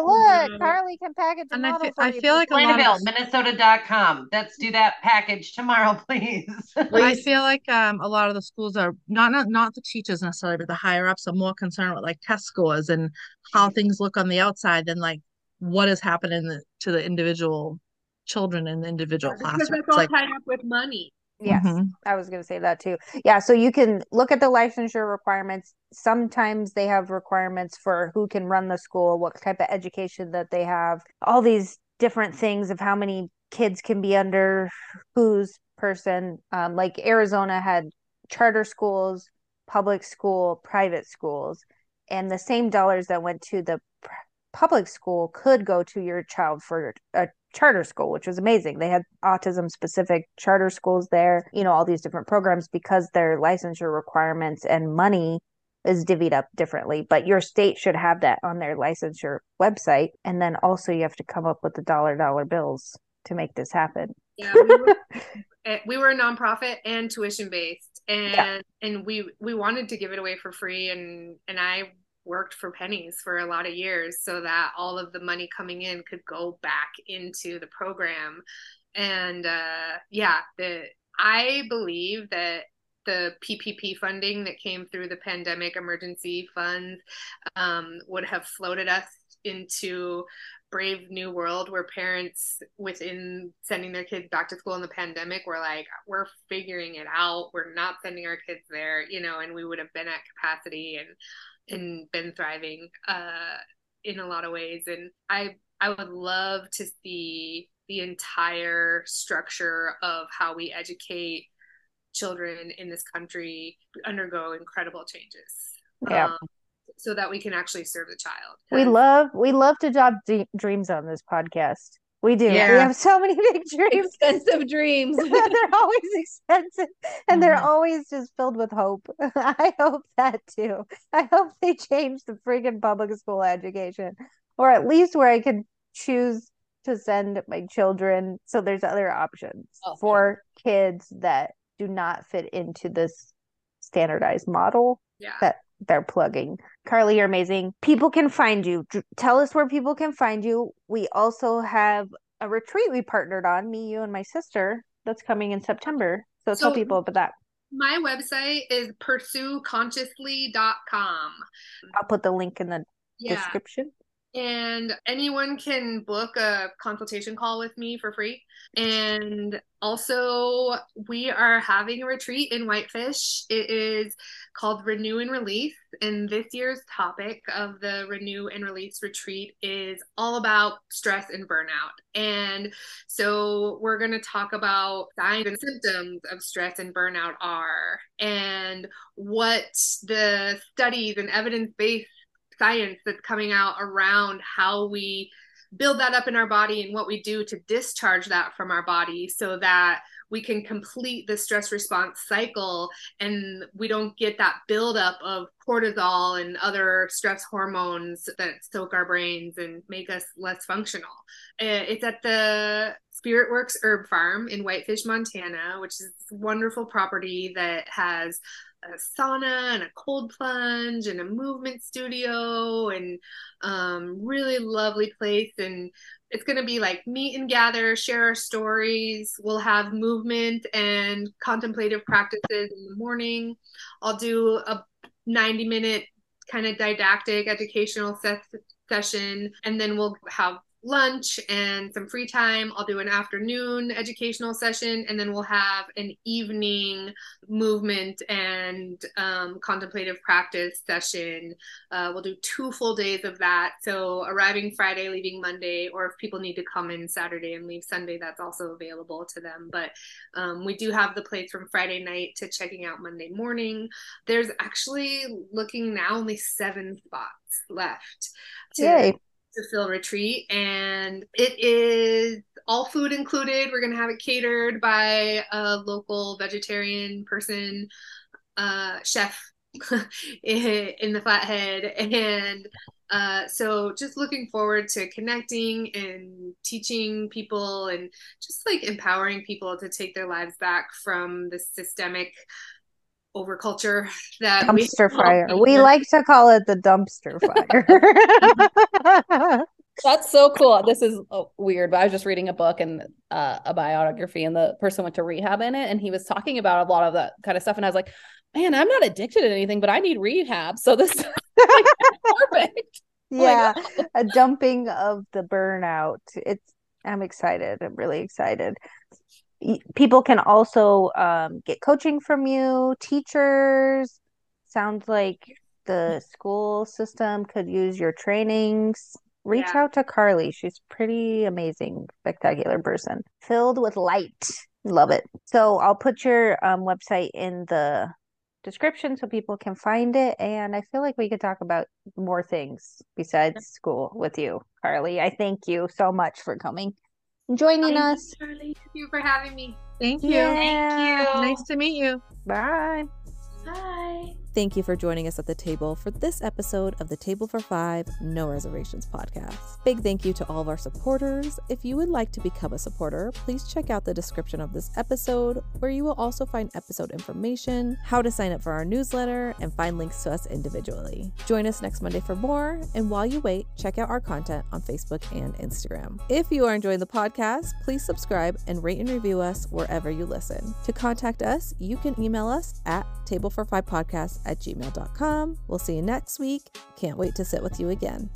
look Carley can package a and model I feel, I feel like a lot of minnesota.com let's do that package tomorrow please. I feel like um a lot of the schools are not not not the teachers necessarily but the higher ups are more concerned with like test scores and how things look on the outside than like what is happening to the individual children in the individual yeah, classrooms. Because that's all like, tied up with money. Yes, mm-hmm. I was going to say that too. Yeah, so you can look at the licensure requirements. Sometimes they have requirements for who can run the school, what type of education that they have, all these different things of how many kids can be under whose person. Um, like Arizona had charter schools, public school, private schools, and the same dollars that went to the public school could go to your child for a charter school, which was amazing. They had autism specific charter schools there, you know, all these different programs because their licensure requirements and money is divvied up differently. But your state should have that on their licensure website. And then also you have to come up with the dollar dollar bills to make this happen. Yeah, we were, eh, we were a nonprofit and tuition based and yeah. and we we wanted to give it away for free and and I worked for pennies for a lot of years so that all of the money coming in could go back into the program. And uh, yeah the i believe that the ppp funding that came through the pandemic emergency funds um, would have floated us into brave new world where parents within sending their kids back to school in the pandemic were like we're figuring it out. We're not sending our kids there you know and we would have been at capacity and and been thriving uh, in a lot of ways. And I I would love to see the entire structure of how we educate children in this country undergo incredible changes. Yeah. Um, so that we can actually serve the child. We love we love to drop dreams on this podcast. We do. Yeah. We have so many big dreams. Expensive dreams. they're always expensive and mm they're mm-hmm. always just filled with hope. I hope that too. I hope they change the freaking public school education or at least where I can choose to send my children. So there's other options oh, for sure. kids that do not fit into this standardized model yeah. that they're plugging. Carley, you're amazing. People can find you. Tell us where people can find you. We also have a retreat we partnered on, me, you, and my sister, that's coming in September. So, so tell people about that. My website is pursueconsciously.com. I'll put the link in the yeah. description and anyone can book a consultation call with me for free. And also, we are having a retreat in Whitefish. It is called Renew and Release. And this year's topic of the Renew and Release retreat is all about stress and burnout. And so, we're going to talk about signs and symptoms of stress and burnout are, and what the studies and evidence based science that's coming out around how we build that up in our body and what we do to discharge that from our body so that we can complete the stress response cycle and we don't get that buildup of cortisol and other stress hormones that soak our brains and make us less functional. Uh, it's at the Spirit Works Herb Farm in Whitefish, Montana, which is a wonderful property that has a sauna and a cold plunge and a movement studio and um, really lovely place. And it's going to be like meet and gather share our stories. We'll have movement and contemplative practices in the morning. I'll do a 90 minute kind of didactic educational session and then we'll have lunch and some free time. I'll do an afternoon educational session, and then we'll have an evening movement and um, contemplative practice session. Uh, we'll do two full days of that. So, arriving Friday, leaving Monday, or if people need to come in Saturday and leave Sunday, that's also available to them. But um, we do have the place from Friday night to checking out Monday morning. There's actually looking now only seven spots left. To, Yay to fill retreat and it is all food included. We're to have it catered by a local vegetarian person uh chef in the flathead. And uh, so just looking forward to connecting and teaching people and just like empowering people to take their lives back from the systemic overculture that dumpster we fire. We like to call it the dumpster fire. That's so cool. This is oh, weird, but I was just reading a book and uh, a biography, and the person went to rehab in it, and he was talking about a lot of that kind of stuff. And I was like, man, I'm not addicted to anything, but I need rehab. So this is like, perfect. Yeah, like, a dumping of the burnout. It's. I'm excited. I'm really excited people can also um, get coaching from you teachers. Sounds like the school system could use your trainings. Reach yeah. out to Carley. She's pretty amazing spectacular person. Filled with light. Love it. So i'll put your um, website in the description so people can find it and i feel like we could talk about more things besides school with you Carley. I thank you so much for coming joining Hi, us. Charlie. Thank you for having me. Thank you. Yeah. Thank you. Nice to meet you. Bye. Bye. Thank you for joining us at the table for this episode of the Table for Five No Reservations podcast. Big thank you to all of our supporters. If you would like to become a supporter, please check out the description of this episode, where you will also find episode information, how to sign up for our newsletter, and find links to us individually. Join us next Monday for more, and while you wait, check out our content on Facebook and Instagram. If you are enjoying the podcast, please subscribe and rate and review us wherever you listen. To contact us, you can email us at table for five podcast at gmail.com. We'll see you next week. Can't wait to sit with you again.